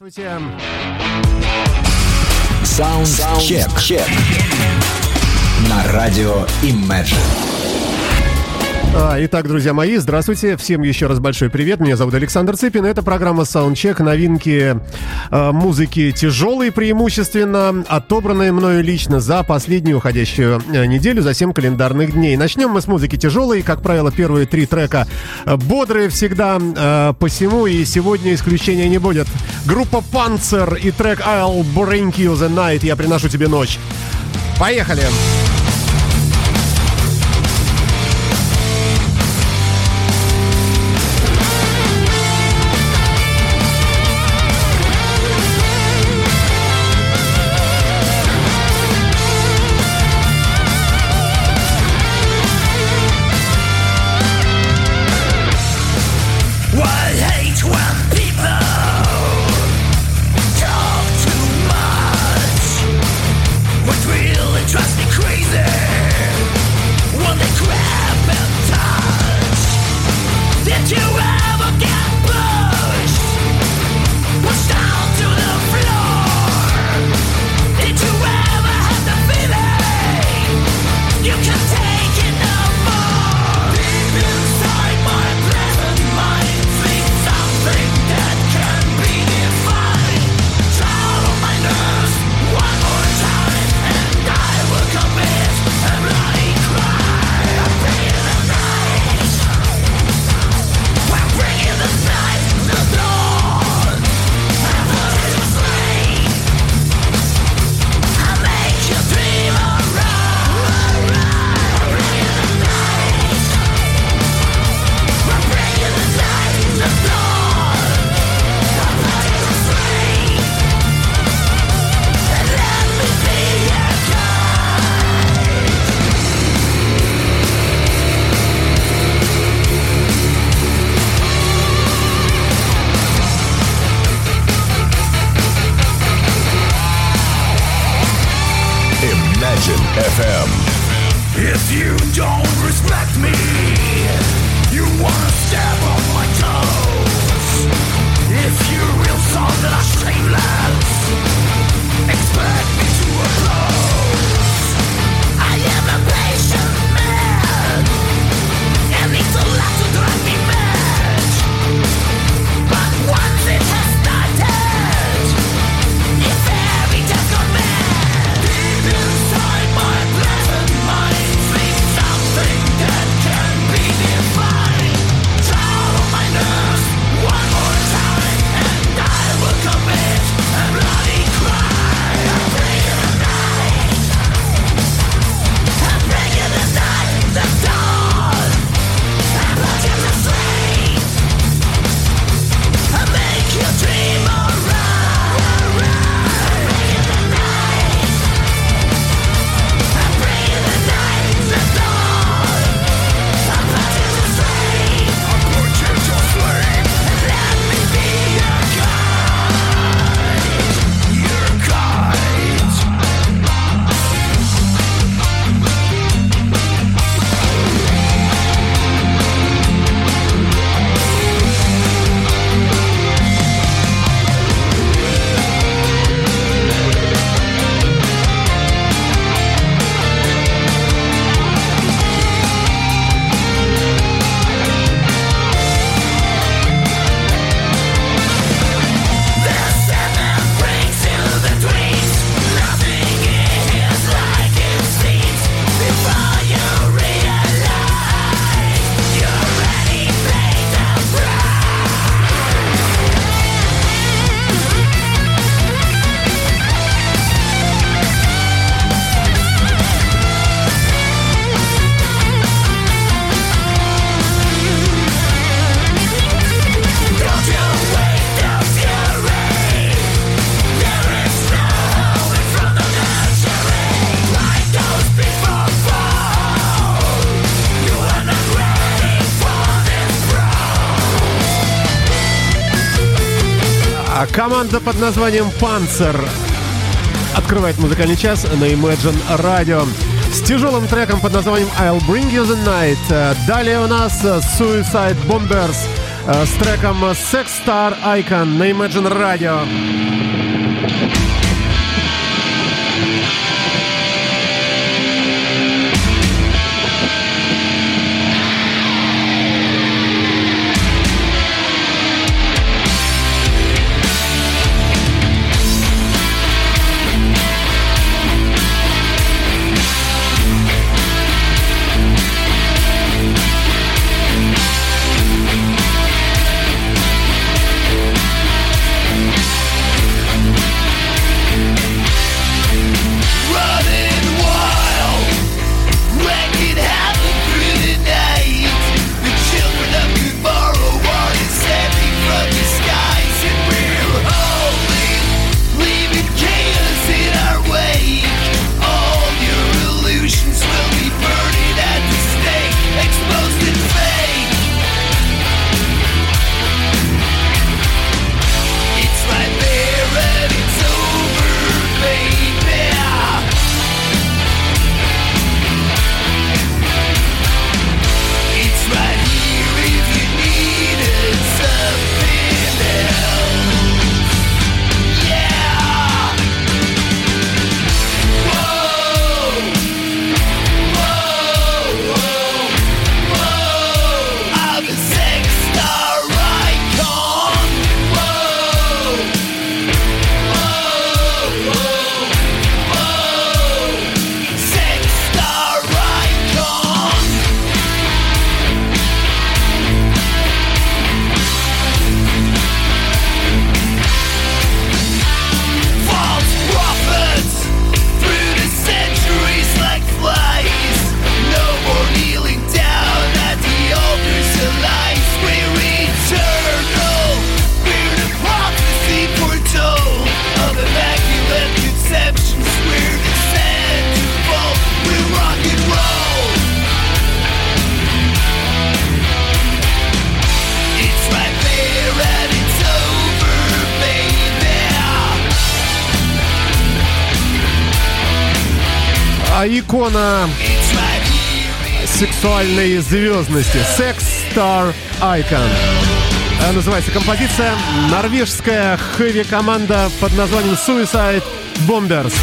Здравствуйте. Саундчек. Саундчек. На радио Imagine. А, итак, друзья мои, здравствуйте. Всем еще раз большой привет. Меня зовут Александр Цыпин. Это программа Soundcheck. Новинки э, музыки тяжелые преимущественно, отобранные мною лично за последнюю уходящую а, неделю, за 7 календарных дней. Начнем мы с музыки тяжелой. Как правило, первые три трека бодрые всегда. Э, посему и сегодня исключения не будет. Группа Panzer и трек I'll Bring You The Night. Я приношу тебе ночь. Поехали! Поехали! Команда под названием «Панцер» открывает музыкальный час на Imagine Radio с тяжелым треком под названием «I'll Bring You The Night». Э, далее у нас э, Suicide Bombers э, с треком «Sex Star Icon» на Imagine Radio. А here. сексуальной звездности Sex Star Icon. Называется композиция норвежская хэви-команда под названием Suicide Bombers.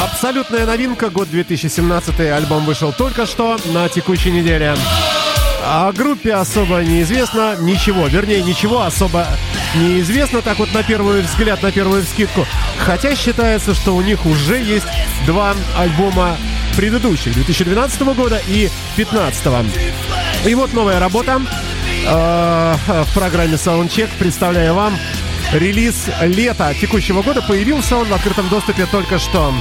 Абсолютная новинка, год 2017, альбом вышел только что на текущей неделе. О группе особо неизвестно ничего, вернее ничего особо неизвестно, так вот на первый взгляд, на первую вскидку. Хотя считается, что у них уже есть два альбома предыдущих, 2012 года и 2015. И вот новая работа э, в программе Soundcheck. Представляю вам релиз лета текущего года. Появился он в открытом доступе только что.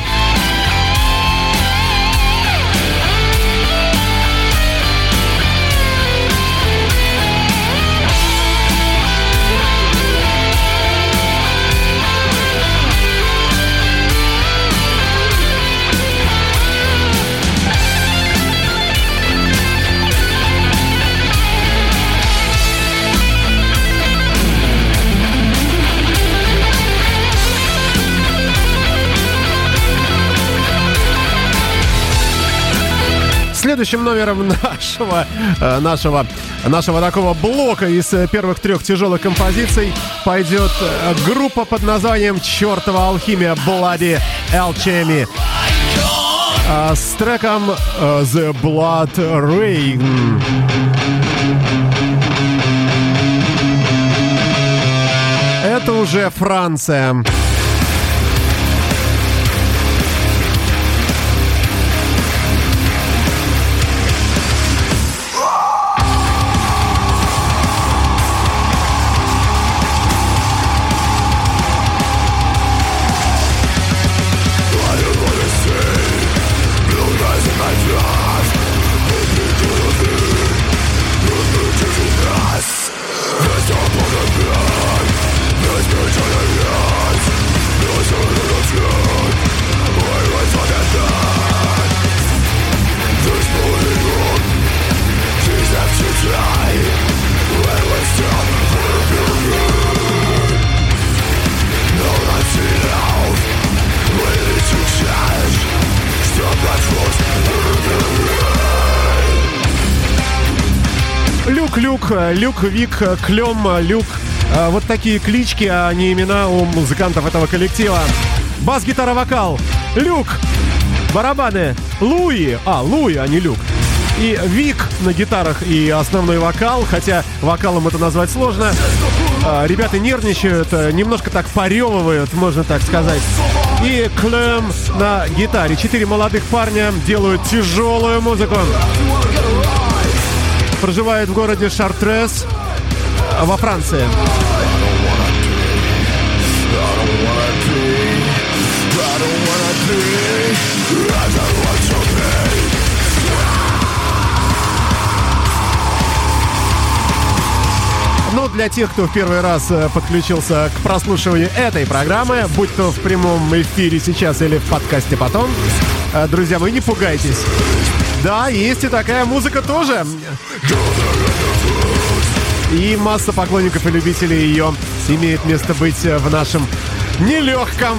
Следующим номером нашего, э, нашего, нашего такого блока из э, первых трех тяжелых композиций пойдет э, группа под названием «Чертова алхимия Bloody Alchemy» э, с треком «The Blood Rain». Это уже Франция. Люк, Вик, Клем, Люк. Э, Вот такие клички, а не имена у музыкантов этого коллектива. Бас, гитара, вокал. Люк. Барабаны. Луи. А, Луи, а не Люк. И Вик на гитарах и основной вокал, хотя вокалом это назвать сложно. А, Ребята нервничают, э, немножко так поревывают, можно так сказать. И Клем на гитаре. Четыре молодых парня делают тяжелую музыку. Проживают в городе Шартрес во Франции. Ну, для тех, кто в первый раз э, подключился к прослушиванию этой программы, будь то в прямом эфире сейчас или в подкасте потом, э, друзья мои, не пугайтесь. Да, есть и такая музыка тоже. И масса поклонников и любителей ее имеет место быть в нашем нелегком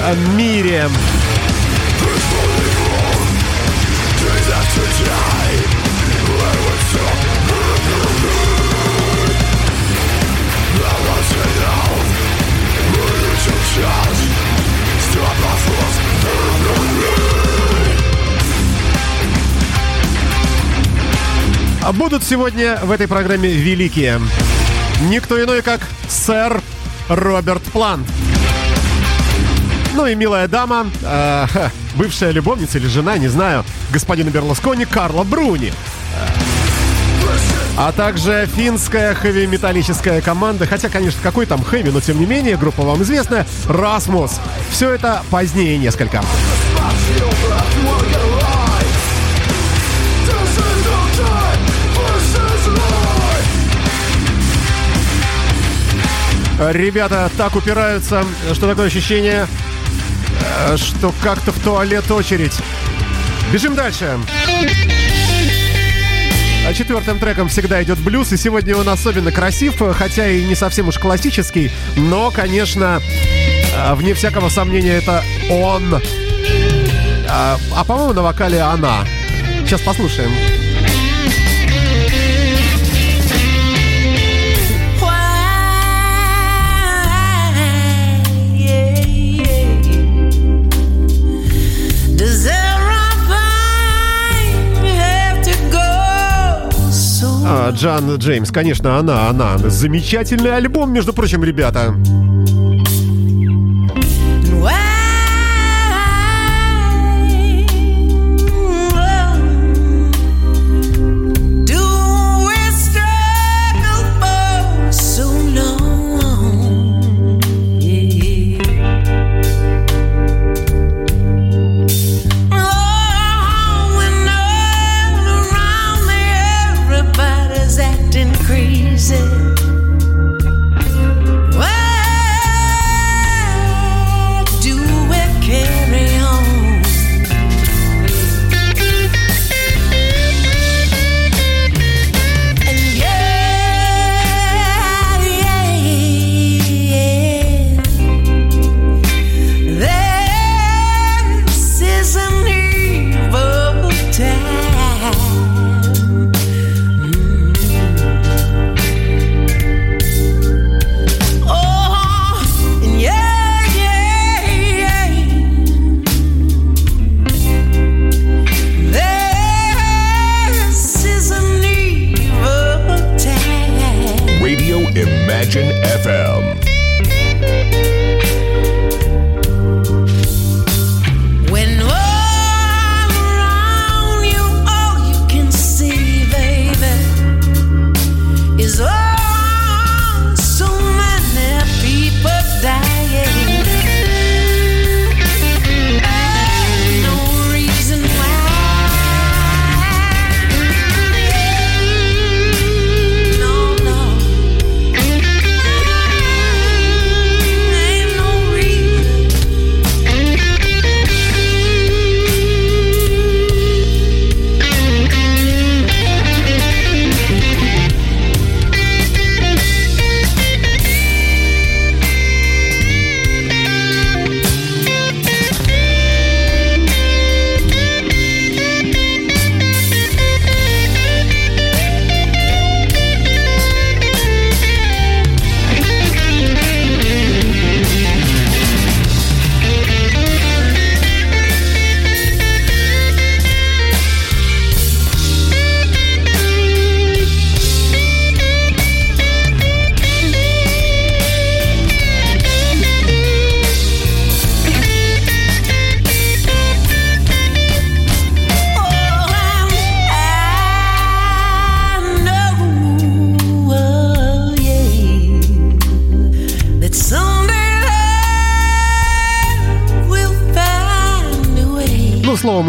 э, мире. А Будут сегодня в этой программе великие. Никто иной, как сэр Роберт Плант. Ну и милая дама, э, бывшая любовница или жена, не знаю, господина Берлускони Карла Бруни. А также финская хэви-металлическая команда, хотя, конечно, какой там хэви, но тем не менее, группа вам известна, Расмус. Все это позднее несколько. Ребята так упираются, что такое ощущение, э, что как-то в туалет очередь. Бежим дальше. А Четвертым треком всегда идет блюз, и сегодня он особенно красив, хотя и не совсем уж классический, но, конечно, э, вне всякого сомнения, это он. А, а по-моему, на вокале она. Сейчас послушаем. А, Джан Джеймс, конечно, она, она. Замечательный альбом, между прочим, ребята.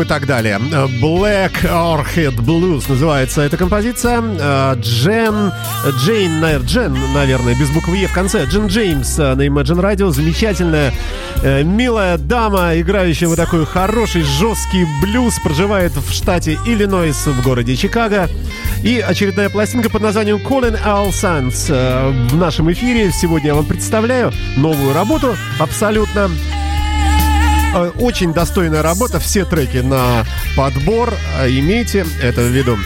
Так далее. Black Orchid Blues называется эта композиция. Э, Джен, Джейн, Джен, наверное, без буквы Е в конце. Джен Джеймс э, на Imagine Radio. Замечательная, э, милая дама, играющая вот такой хороший, жесткий блюз. Проживает в штате Иллинойс в городе Чикаго. И очередная пластинка под названием Colin All Sons. В нашем эфире сегодня я вам представляю новую работу, абсолютно очень достойная работа, все треки на подбор, э, имейте это в виду.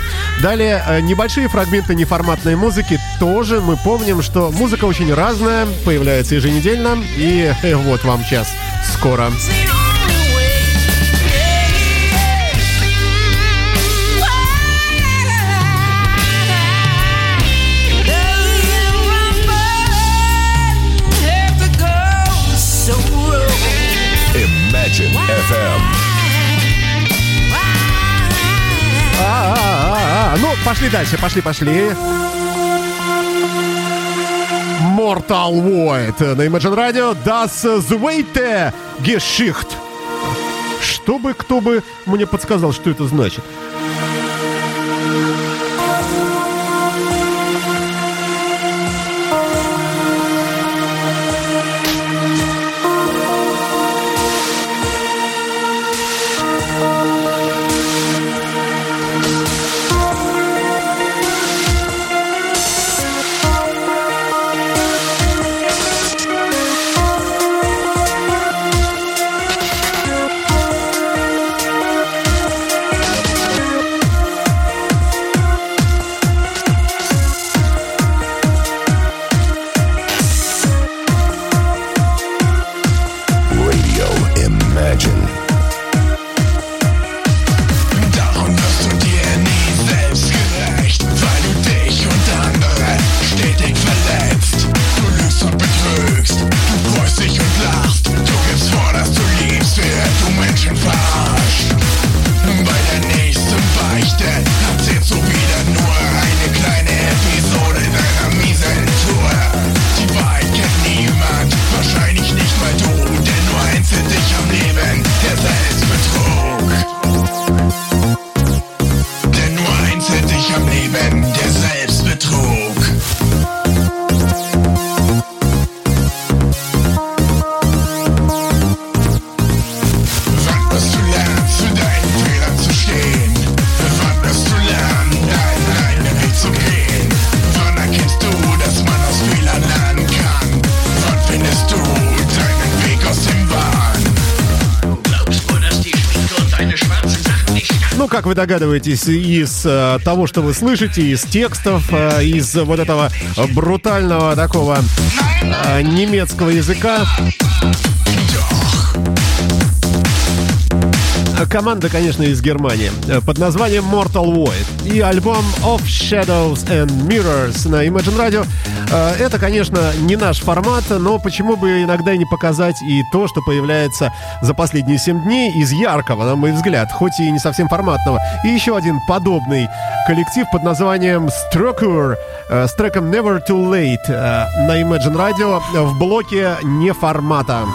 Далее, э, небольшие фрагменты неформатной музыки тоже. Мы помним, что музыка очень разная, появляется еженедельно, и вот вам час скоро. А-а-а-а. Ну, пошли дальше, пошли, пошли. Mortal Void на Imagine Radio Das Zweite Geschicht. Что бы, кто бы мне подсказал, что это значит. Вы догадываетесь, из э, того, что вы слышите, из текстов, э, из вот этого брутального такого э, немецкого языка. Команда, конечно, из Германии. э, Под названием Mortal Void. И альбом Of Shadows and Mirrors на Imagine Radio. Э, Это, конечно, не наш формат, но почему бы иногда не показать и то, что появляется за последние 7 дней из яркого, на мой взгляд, хоть и не совсем форматного. И еще один подобный коллектив под названием Structure э, с треком Never Too Late э, на Imagine Radio в блоке не формата.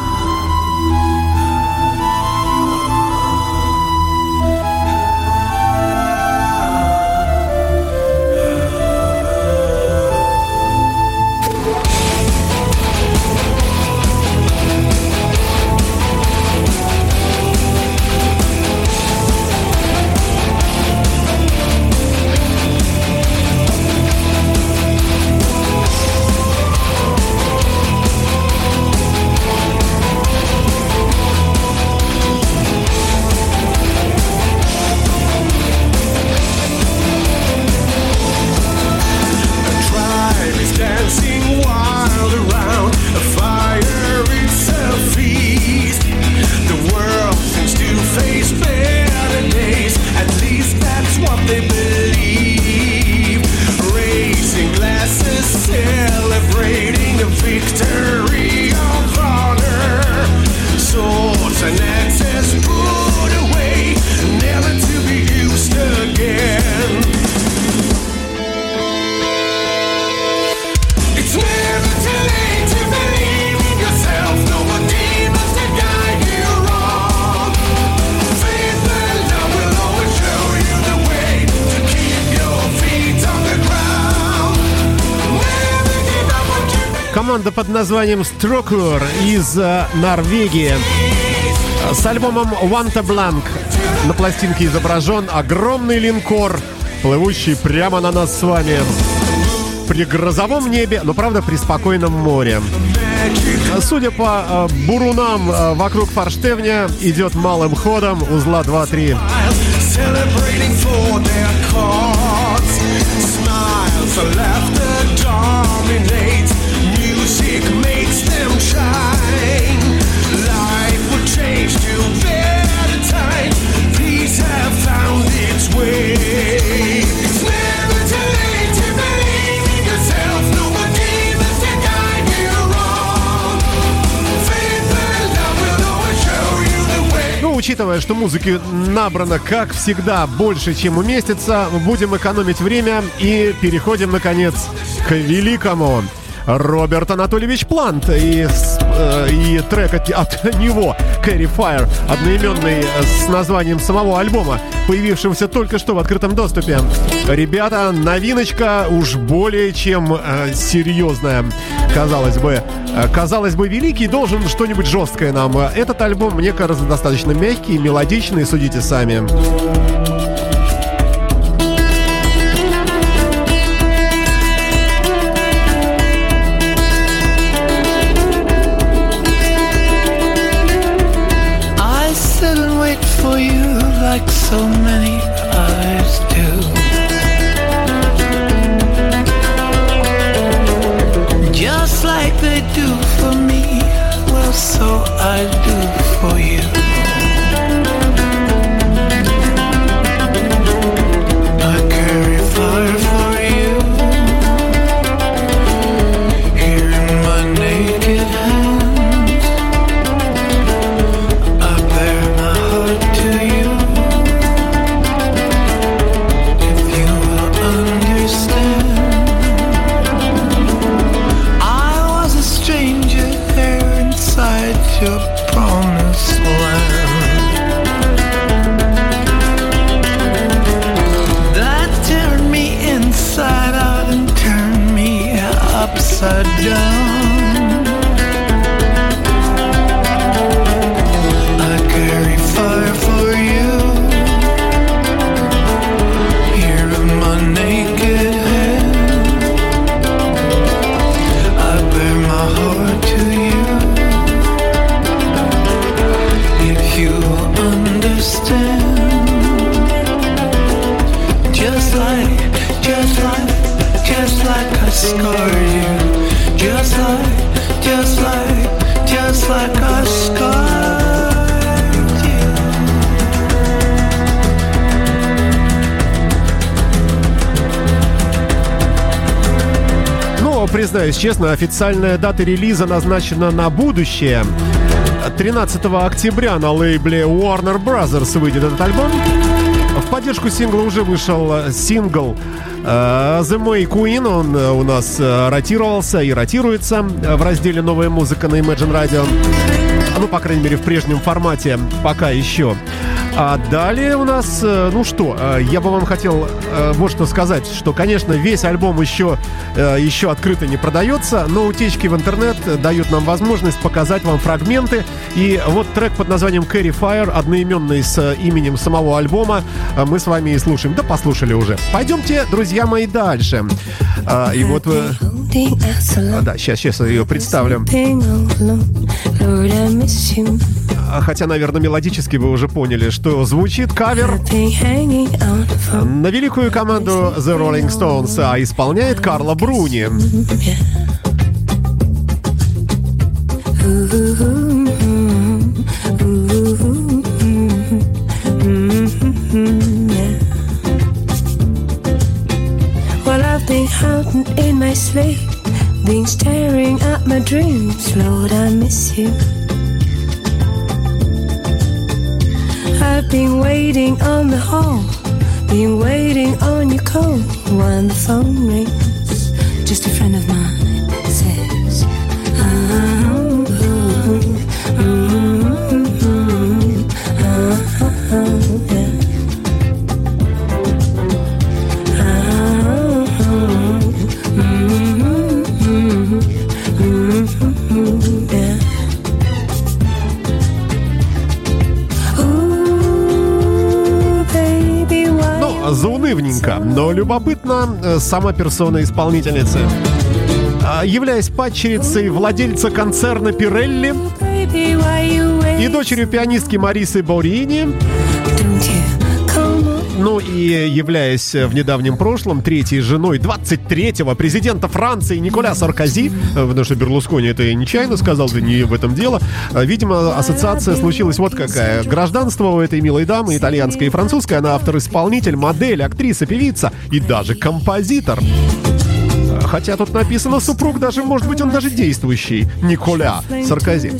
Названием Structure из э, Норвегии. С альбомом Wanta Blank на пластинке изображен огромный линкор, плывущий прямо на нас с вами. При грозовом небе, но правда при спокойном море. Судя по э, бурунам э, вокруг форштевня, идет малым ходом узла 2-3. Celebrating учитывая, что музыки набрано, как всегда, больше, чем уместится, будем экономить время и переходим, наконец, к великому. Роберт Анатольевич Плант и, э, и трек от, от него Carry Fire, одноименный э, с названием самого альбома, появившегося только что в открытом доступе. Ребята, новиночка уж более чем э, серьезная. Казалось бы, Э, казалось бы, великий должен что-нибудь жесткое нам. Этот альбом, мне кажется, достаточно мягкий, мелодичный, судите сами. Признаюсь честно, официальная дата релиза назначена на будущее. 13 октября на лейбле Warner Brothers выйдет этот альбом. В поддержку сингла уже вышел сингл э, The May Queen. Он э, у нас э, ротировался и ротируется в разделе «Новая музыка» на Imagine Radio. Ну, по крайней мере, в прежнем формате пока еще. А далее у нас, э, ну что, э, я бы вам хотел э, вот что сказать, что, конечно, весь альбом еще, еще открыто не продается, но утечки в интернет дают нам возможность показать вам фрагменты. И вот трек под названием Carry Fire, одноименный с именем самого альбома, мы с вами и слушаем. Да послушали уже. Пойдемте, друзья мои, дальше. А, и вот... а, да, сейчас, сейчас я ее представлю. А, Хотя, наверное, мелодически вы уже поняли, что звучит кавер на великую команду The Rolling Stones, а исполняет Карла Бруни. Been staring at my dreams. Lord, I miss you. I've been waiting on the hall, been waiting on your call. When the phone rings, just a friend of mine says, "Ah, заунывненько, но любопытно э, сама персона исполнительницы. А, являясь падчерицей владельца концерна Пирелли и дочерью пианистки Марисы Борини, ну и являясь в недавнем прошлом третьей женой 23-го президента Франции Николя Саркози, э, потому что Берлускони это я нечаянно сказал, да не в этом дело, Э, видимо, ассоциация случилась вот какая. Гражданство у этой милой дамы, итальянское и французское, она автор-исполнитель, модель, актриса, певица и даже композитор. Хотя тут написано супруг, даже, может быть, он даже действующий. Николя Саркози.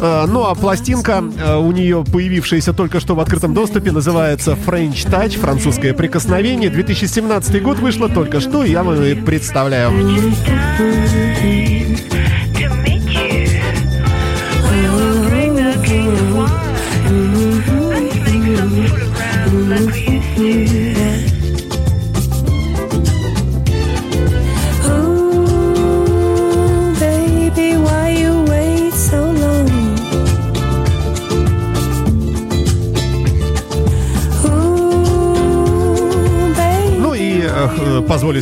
Э, Ну а пластинка э, у нее, появившаяся только что в открытом доступе, называется French Touch, французское прикосновение. 2017 год вышла только что, я вам представляю. Let's.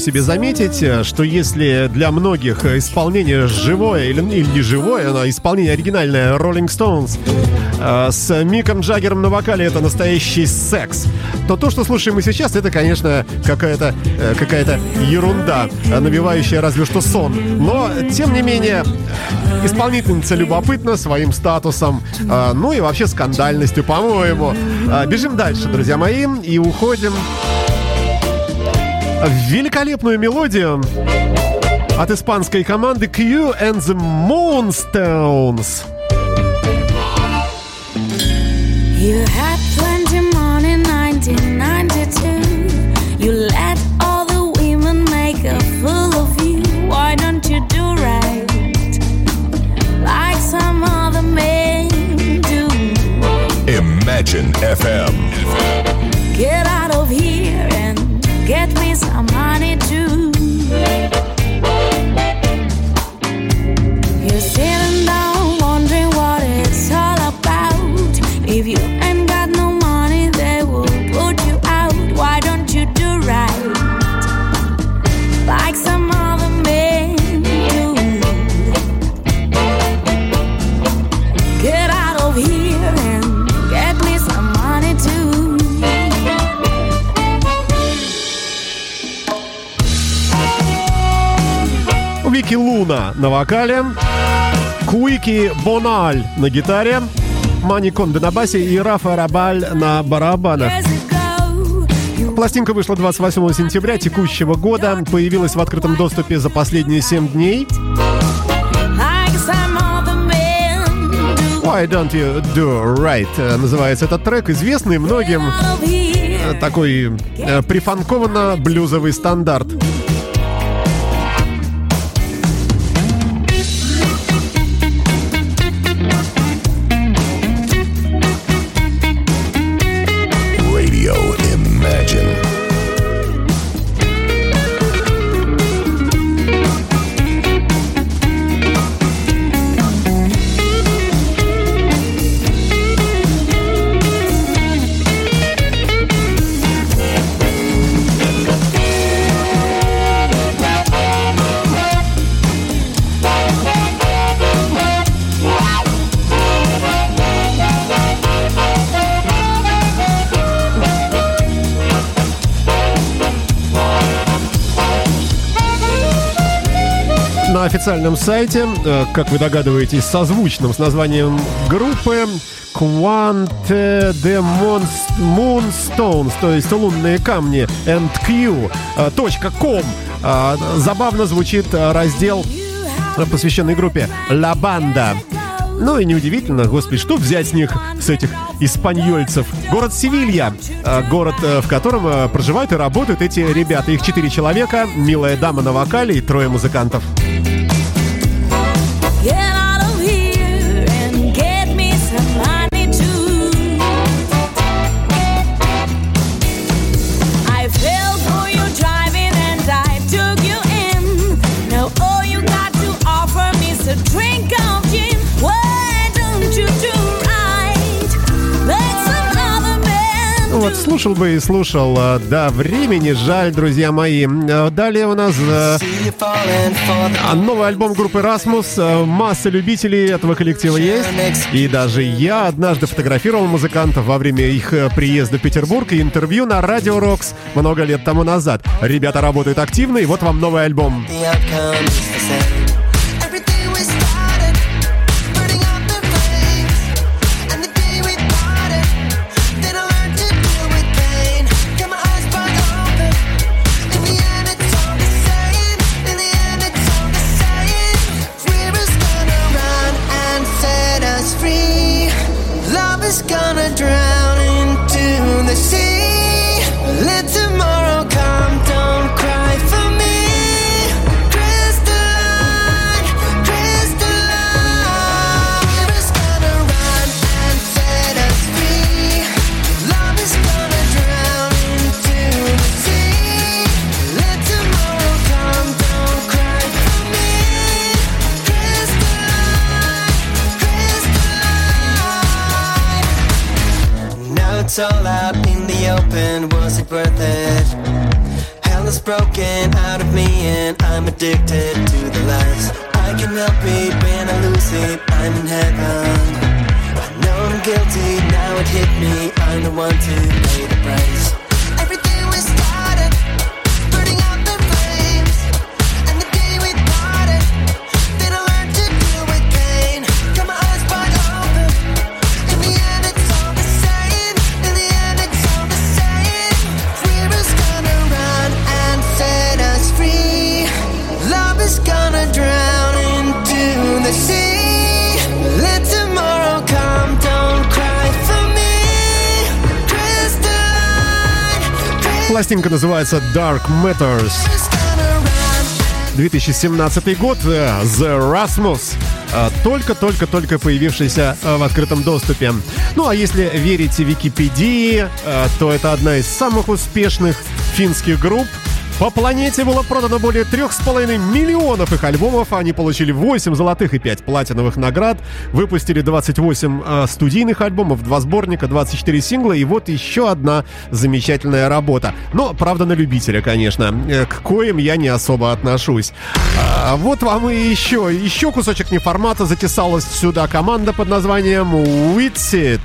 Себе заметить, э, что если для многих исполнение живое или, или не живое, но исполнение оригинальное Rolling Stones э, с Миком Джаггером на вокале это настоящий секс, то то, что слушаем мы сейчас, это, конечно, какая-то э, какая-то ерунда, навевающая разве что сон. Но, тем не менее, исполнительница любопытна своим статусом, ну и вообще скандальностью, по-моему. Бежим дальше, друзья мои, и уходим великолепную мелодию от испанской команды Q and the Moonstones. You had plenty money in 1992. You let all the women make a fool of you. Why don't you do right? Like some other men do. Imagine FM. Get out of here and get me some money too. You're sitting down Луна на вокале, Куики Бональ на гитаре, Мани Конде на басе и Рафа Рабаль на барабанах. Пластинка вышла 28 сентября текущего года, появилась в открытом доступе за последние 7 дней. Why don't you do right? Называется этот трек, известный многим. Э, Такой э, прифанкованно-блюзовый стандарт. Официальном сайте, э, как вы догадываетесь, созвучном с названием группы Quante de Moonstones, то есть лунные камни, and Q, э. Э, Забавно звучит раздел, посвященный группе La Banda. Ну и неудивительно, господи, что взять с них, с этих испаньольцев? Город Севилья, город, в котором проживают и работают эти ребята. Их четыре человека, милая дама на вокале и трое музыкантов. Вот слушал бы и слушал. А, Да, времени жаль, друзья мои. А, Далее у нас а, новый альбом группы Rasmus. Масса любителей этого коллектива есть. И даже я однажды фотографировал музыкантов во время их приезда в Петербург и интервью на Радио Рокс много лет тому назад. Ребята работают активно, и вот вам новый альбом. the outcome is the same. Пластинка называется Dark Matters. crystal's gonna run. 2017 год. э, The Rasmus. э, Только-только-только появившийся э, в открытом доступе. Ну а если верить Википедии, э, то это одна из самых успешных финских групп. По планете было продано более 3,5 миллионов их альбомов. Они получили 8 золотых и 5 платиновых наград. Выпустили 28 э, студийных альбомов, 2 сборника, 24 сингла. И вот еще одна замечательная работа. Но, правда, на любителя, конечно. Э, К коим я не особо отношусь. А вот вам и еще, еще кусочек неформата затесалась сюда команда под названием Witsit.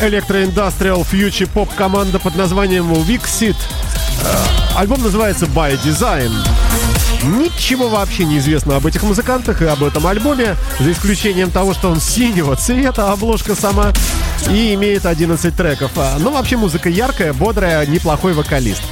Электроиндастриал фьючи поп команда под названием Wixit. Э, Альбом называется By Design. Ничего вообще не известно об этих музыкантах и об этом альбоме, за исключением того, что он синего цвета, обложка сама, и имеет 11 треков. А, Ну, вообще музыка яркая, бодрая, неплохой вокалист.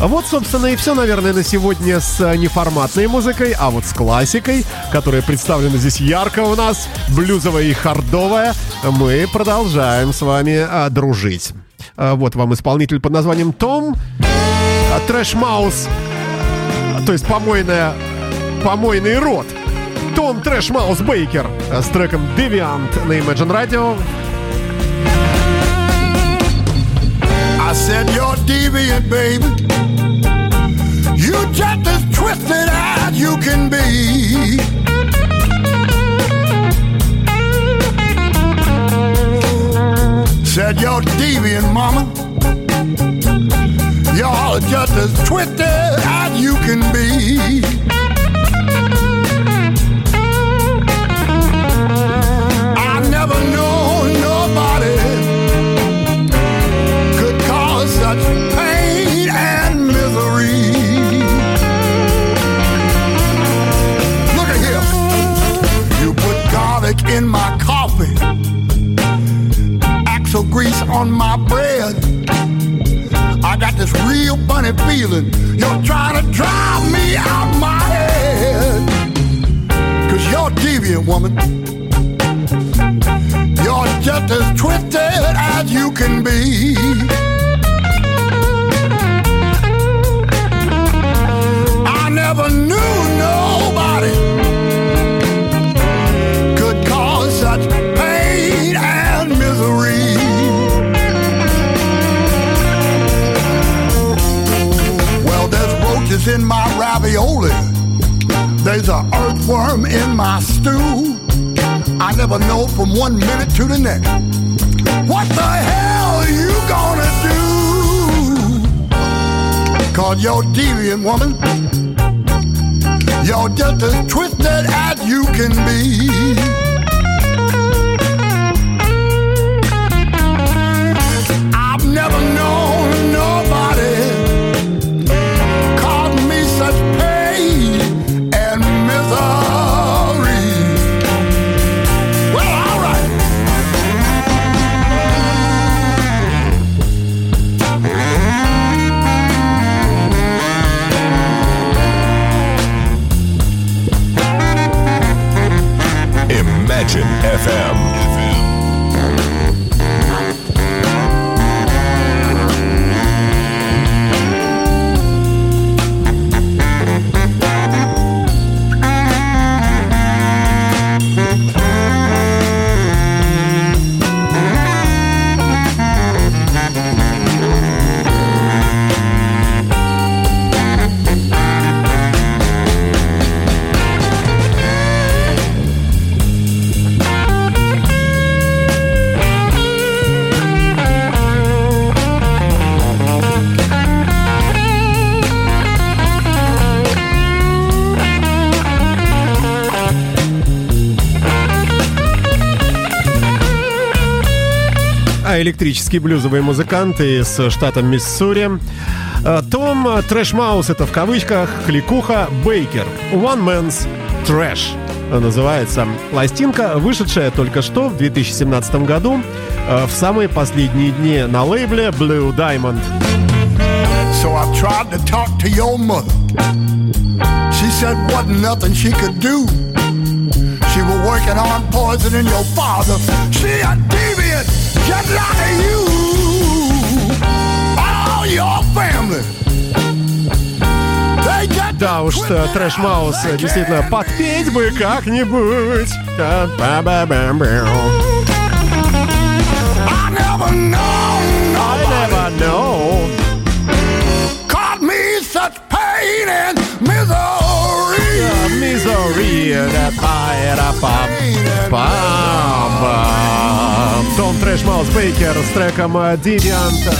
Вот, собственно, и все, наверное, на сегодня с э, неформатной музыкой, а вот с классикой, которая представлена здесь ярко у нас, блюзовая и хардовая, мы продолжаем с вами а, дружить. А, вот вам исполнитель под названием Том, а, Trash Mouth, а, то есть помойная, помойный рот. Том Trash Mouth Бейкер а, с треком Deviant на Imagine Radio. I said you're deviant, baby. You just as twisted as you can be. Said you're deviant, mama. You're just as twisted as you can be. in my coffee, axle grease on my bread. I got this real funny feeling you're trying to drive me out my head. Cause you're deviant, woman. You're just as twisted as you can be. I never knew, no There's a earthworm in my stew. I never know from one minute to the next. What the hell are you gonna do? Cause you're deviant, woman. You're just as twisted as you can be. FM. Электрические блюзовые музыканты из штата Миссури. Э, Том э, Трэш Маус, это в кавычках, Кликуха Бейкер. One Man's Trash называется пластинка, вышедшая только что в 2017 году э, в самые последние дни на лейбле Blue Diamond. So I tried to talk to your mother. She said wasn't nothing she could do. She was working on poisoning your father. She a deviant, just like you. All your family. Да уж, э, Трэш Маус э, действительно подпеть бы как-нибудь. I never know I never know. caught me such pain and misery. Том Трэш Маус Бейкер с треком э, Deviant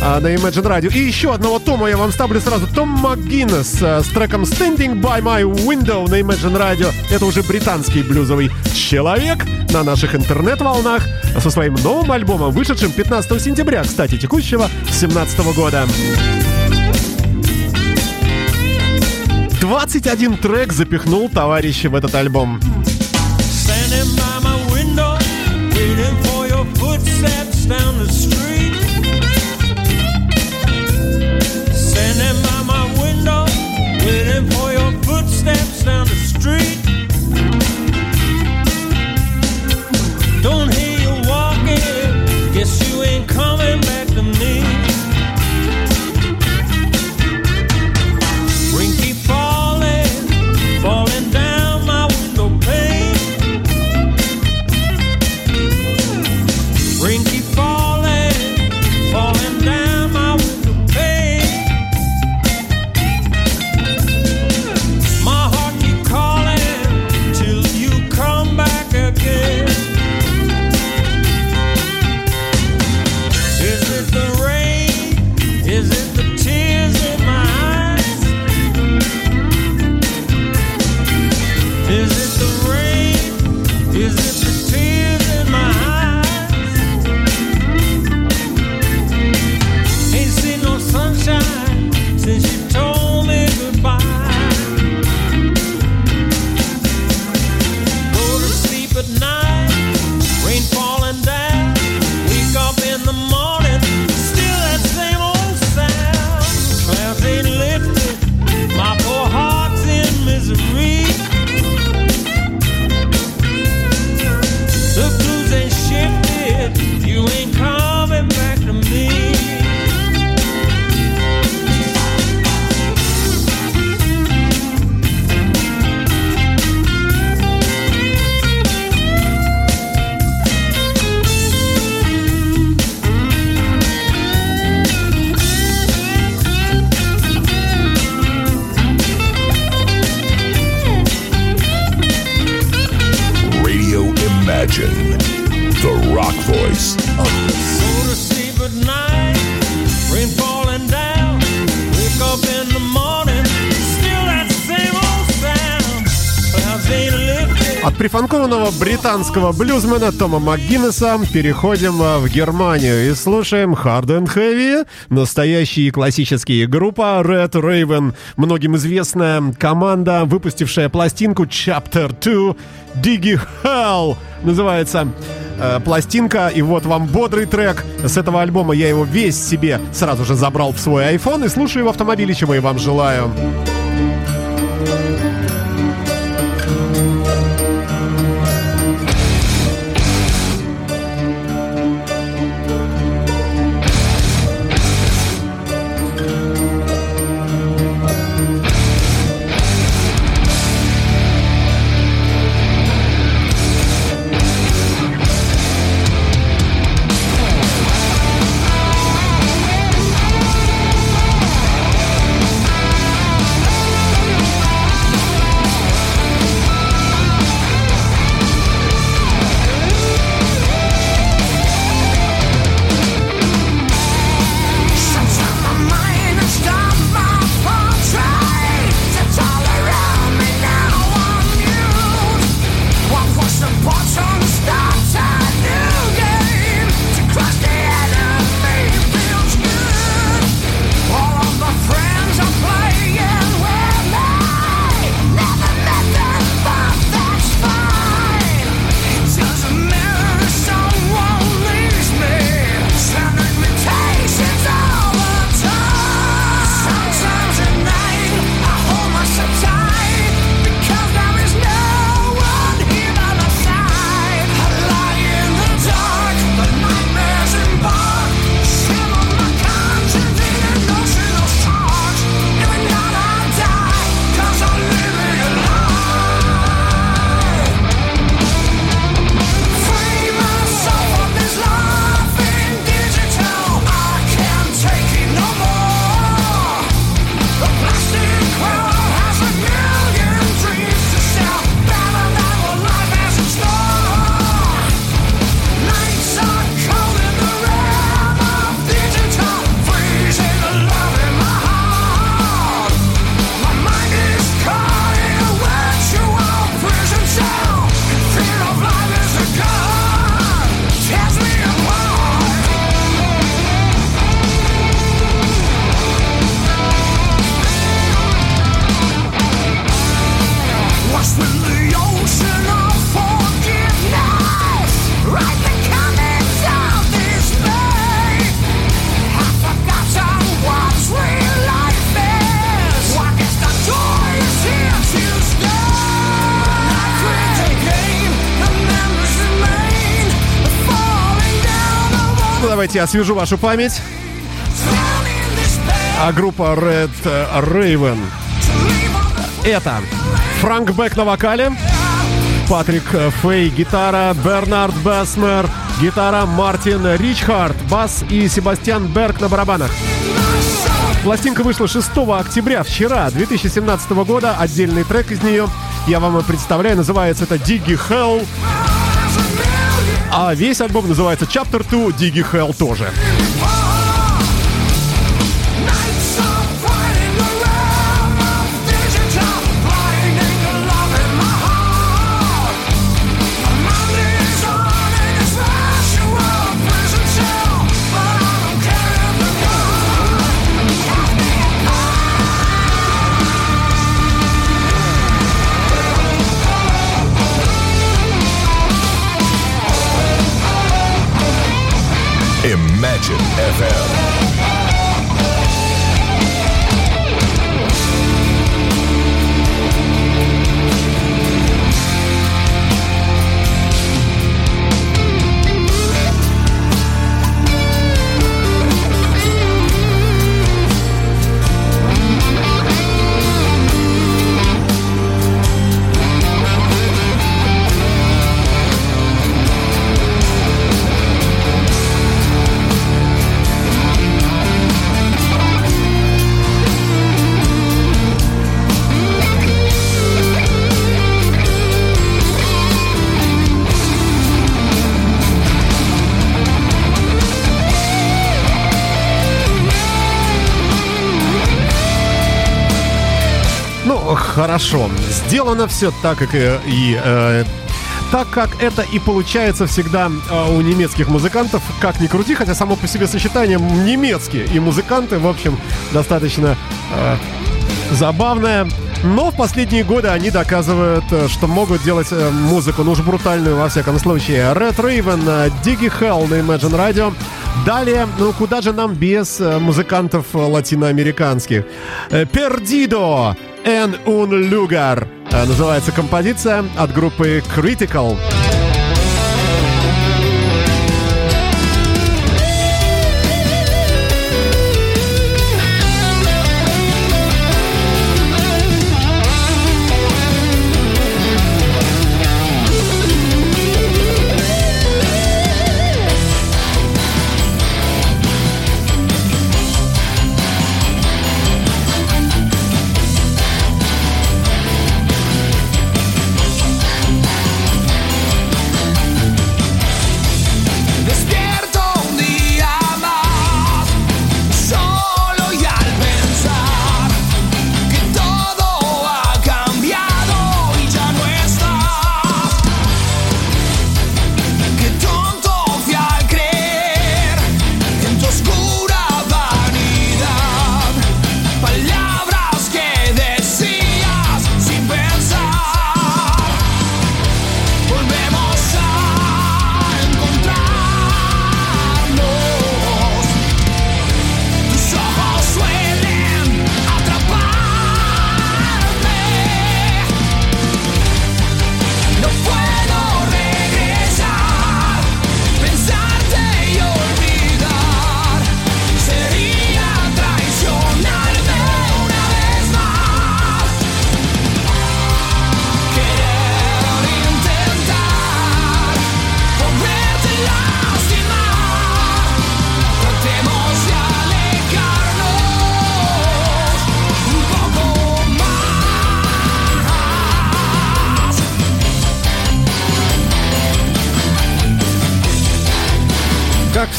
э, на Imagine Radio. И еще одного Тома я вам ставлю сразу. Том МакГиннес э, с треком Standing by My Window на Imagine Radio. Это уже британский блюзовый человек на наших интернет-волнах со своим новым альбомом, вышедшим 15 сентября, кстати, текущего 17 года. 21 трек запихнул товарищи в этот альбом. Don't hear you walking, guess you ain't coming британского блюзмена Тома МакГиннеса переходим а, в Германию и слушаем Hard and Heavy, настоящие классические группа Red Raven, многим известная команда, выпустившая пластинку Chapter 2 Diggy Hell, называется э, пластинка, и вот вам бодрый трек с этого альбома. Я его весь себе сразу же забрал в свой iPhone и слушаю в автомобиле, чего я вам желаю. Желаю. освежу вашу память. А группа Red Raven. Это Франк Бек на вокале. Патрик Фей, гитара, Бернард Бесмер, гитара, Мартин Ричхард, бас и Себастьян Берг на барабанах. Пластинка вышла 6 октября, вчера, 2017 года. Отдельный трек из нее я вам и представляю. Называется это «Diggy Hell». А весь альбом называется Chapter 2, Digi Hell тоже. Imagine FM. Хорошо. Сделано все так, как и, и, э, так как это и получается всегда э, у немецких музыкантов, как ни крути, хотя само по себе сочетание немецкие и музыканты, в общем, достаточно э, забавное. Но в последние годы они доказывают, э, что могут делать э, музыку, ну уж брутальную во всяком случае. Red Raven, э, Diggy Hell на Imagine Radio. Далее, ну куда же нам без музыкантов латиноамериканских? Perdido en un lugar называется композиция от группы Critical. Despierto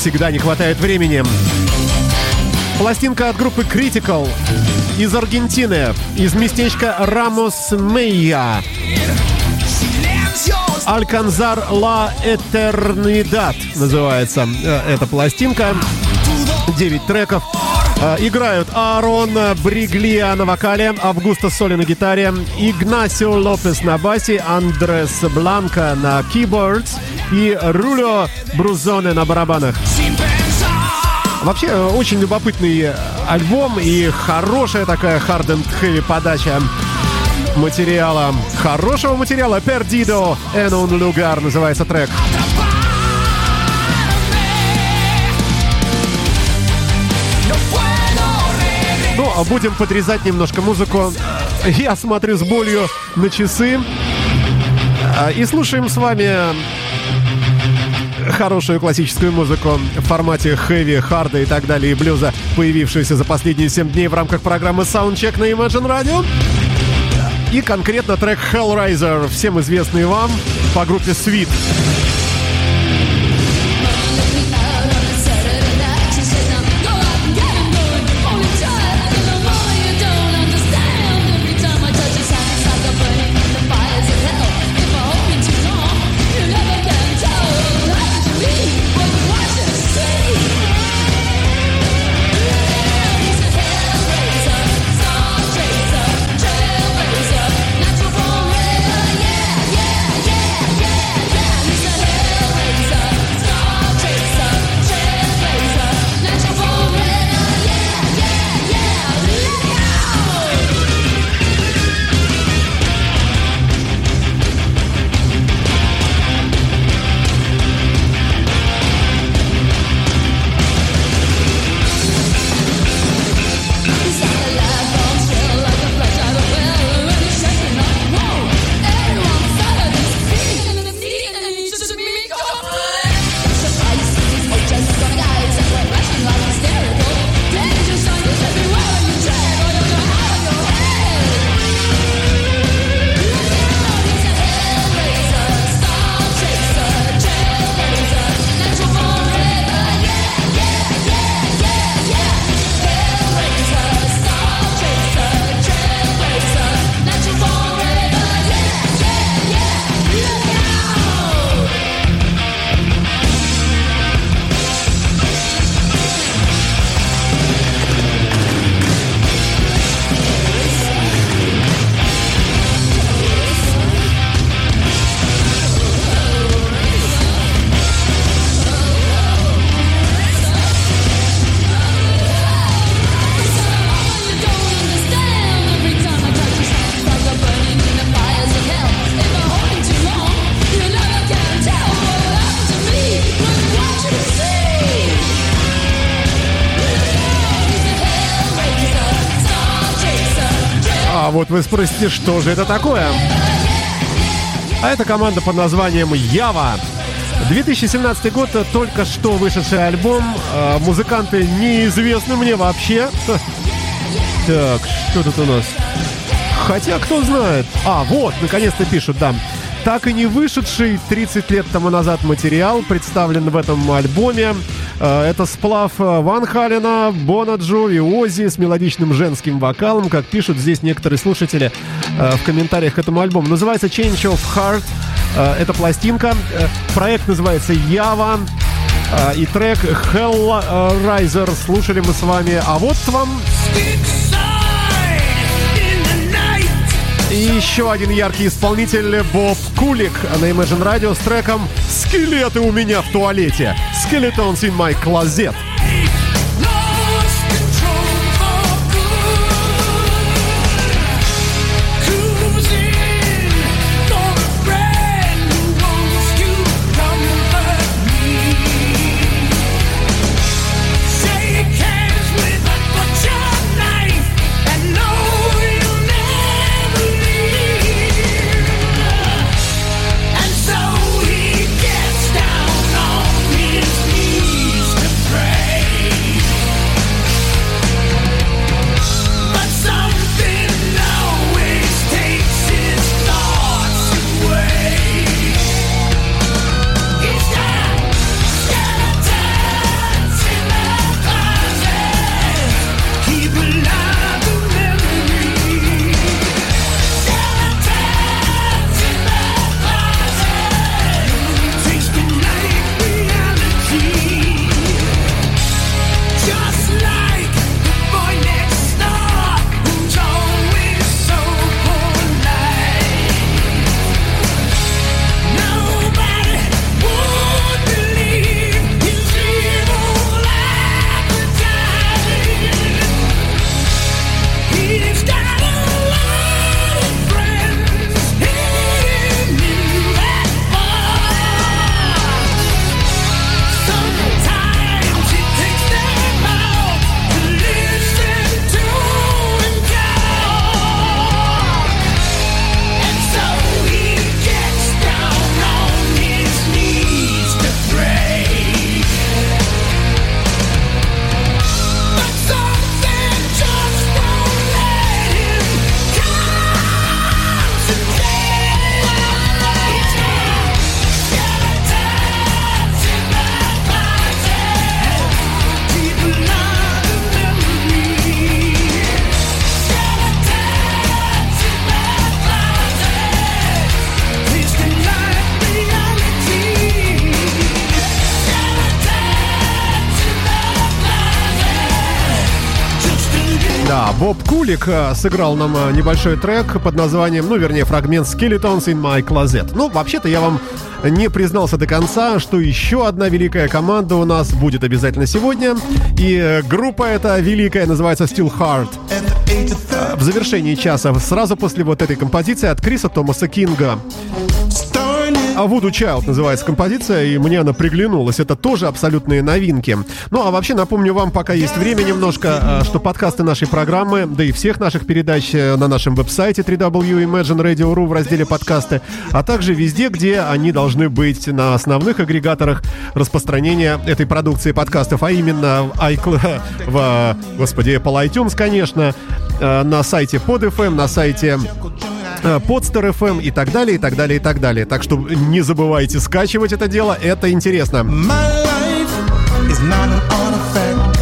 всегда, не хватает времени. Пластинка от группы Critical из Аргентины, из местечка Рамос Мейя. Альканзар Ла Этернидад называется э, эта пластинка. 9 треков. Э, Играют Аарон Бриглия на вокале, Августа Соли на гитаре, Игнасио Лопес на басе, Андрес Бланка на keyboards и Рулио Брузоне на барабанах. Вообще, очень любопытный альбом и хорошая такая hard and heavy подача материала. Хорошего материала. Perdido en un lugar называется трек. Ну, а будем подрезать немножко музыку. Я смотрю с болью на часы. А, И слушаем с вами хорошую классическую музыку в формате хэви, харда и так далее, и блюза, появившуюся за последние 7 дней в рамках программы Soundcheck на Imagine Radio. И конкретно трек Hellraiser, всем известный вам по группе Sweet. Вот вы спросите, что же это такое? А это команда под названием Ява. 2017 год, только что вышедший альбом. Э, Музыканты неизвестны мне вообще. Так, что тут у нас? Хотя, кто знает. А, вот, наконец-то пишут, да. Так и не вышедший 30 лет тому назад материал представлен в этом альбоме. Э, Это сплав э, Ван Халена, Бона Джо и Ози с мелодичным женским вокалом, как пишут здесь некоторые слушатели э, в комментариях к этому альбому. Называется Change of Heart. Это пластинка. Проект называется Ява. Э, И трек Hellraiser слушали мы с вами. А вот вам и еще один яркий исполнитель Боб Кулик на Imagine Radio с треком «Скелеты у меня в туалете». «Skeletons in my closet». Боб Кулик э, сыграл нам э, небольшой трек под названием, ну, вернее, фрагмент «Skeletons in my closet». Ну, вообще-то я вам не признался до конца, что еще одна великая команда у нас будет обязательно сегодня. И э, группа эта великая называется Still Heart. В завершении часа, сразу после вот этой композиции от Криса Томаса Кинга. А Voodoo Child называется композиция, и мне она приглянулась. Это тоже абсолютные новинки. Ну, а вообще напомню вам, пока есть время немножко, а, что подкасты нашей программы, да и всех наших передач э, на нашем веб-сайте www.imagineradio.ru в разделе подкасты, а также везде, где они должны быть на основных агрегаторах распространения этой продукции подкастов, а именно в, iCl- в господи, Apple iTunes, конечно, э, на сайте PodFM, на сайте э, Podster FM и так далее, и так далее, и так далее. Так что не забывайте скачивать это дело, это интересно. My life is not an.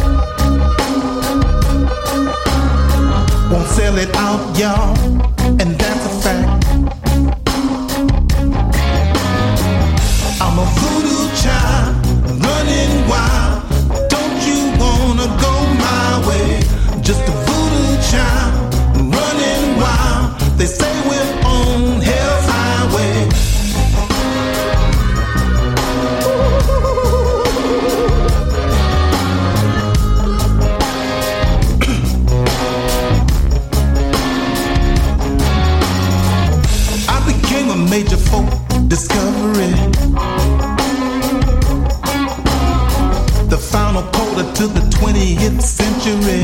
to the 20th century.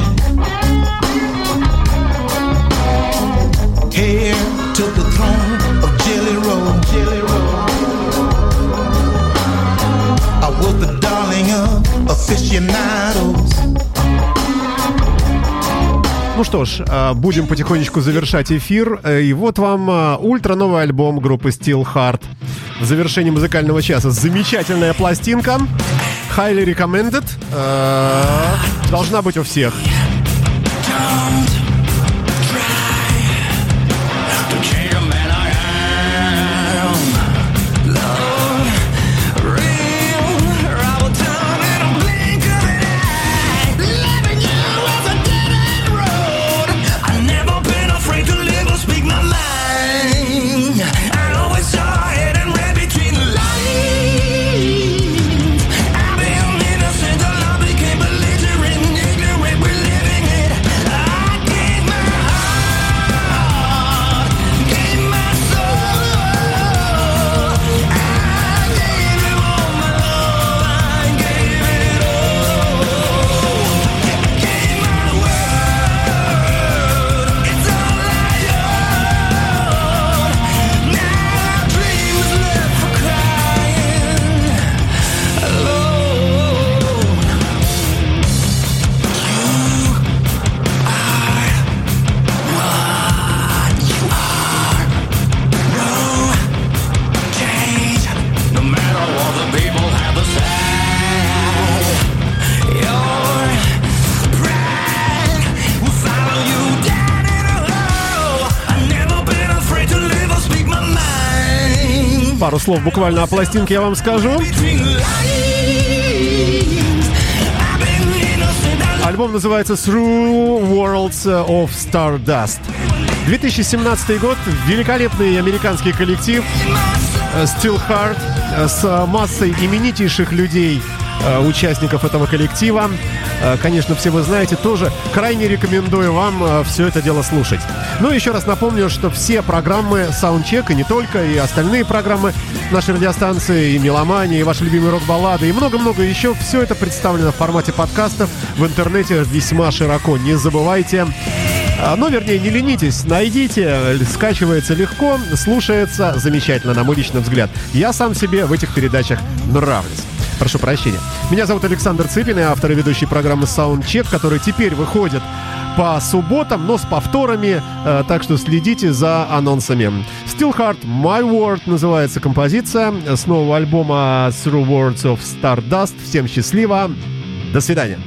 Heir to the throne of Jelly Roll. Jelly Roll. I was the darling of aficionados. Ну что ж, а, будем потихонечку завершать эфир. Э, и вот вам а, ультра новый альбом группы Steel Heart. В завершении музыкального часа замечательная пластинка. Highly recommended. Э, Должна быть у всех. Слов буквально о пластинке я вам скажу. Альбом называется Through Worlds of Stardust. 2017 год. Великолепный американский коллектив э, Still Heart э, с массой именитейших людей, участников этого коллектива. Э, Конечно, все вы знаете, тоже крайне рекомендую вам все это дело слушать. Ну, еще раз напомню, что все программы Soundcheck, и не только, и остальные программы нашей радиостанции, и «Меломания», и ваши любимые рок-баллады, и много-много еще, все это представлено в формате подкастов в интернете весьма широко. Не забывайте Ну, вернее, не ленитесь, найдите, скачивается легко, слушается замечательно, на мой личный взгляд. Я сам себе в этих передачах нравлюсь. Прошу прощения. Меня зовут Александр Цыпин, я автор и ведущий программы Soundcheck, который теперь выходит по субботам, но с повторами, э, так что следите за анонсами. Still Heart My World называется композиция с нового альбома Through Words of Stardust. Всем счастливо, до свидания.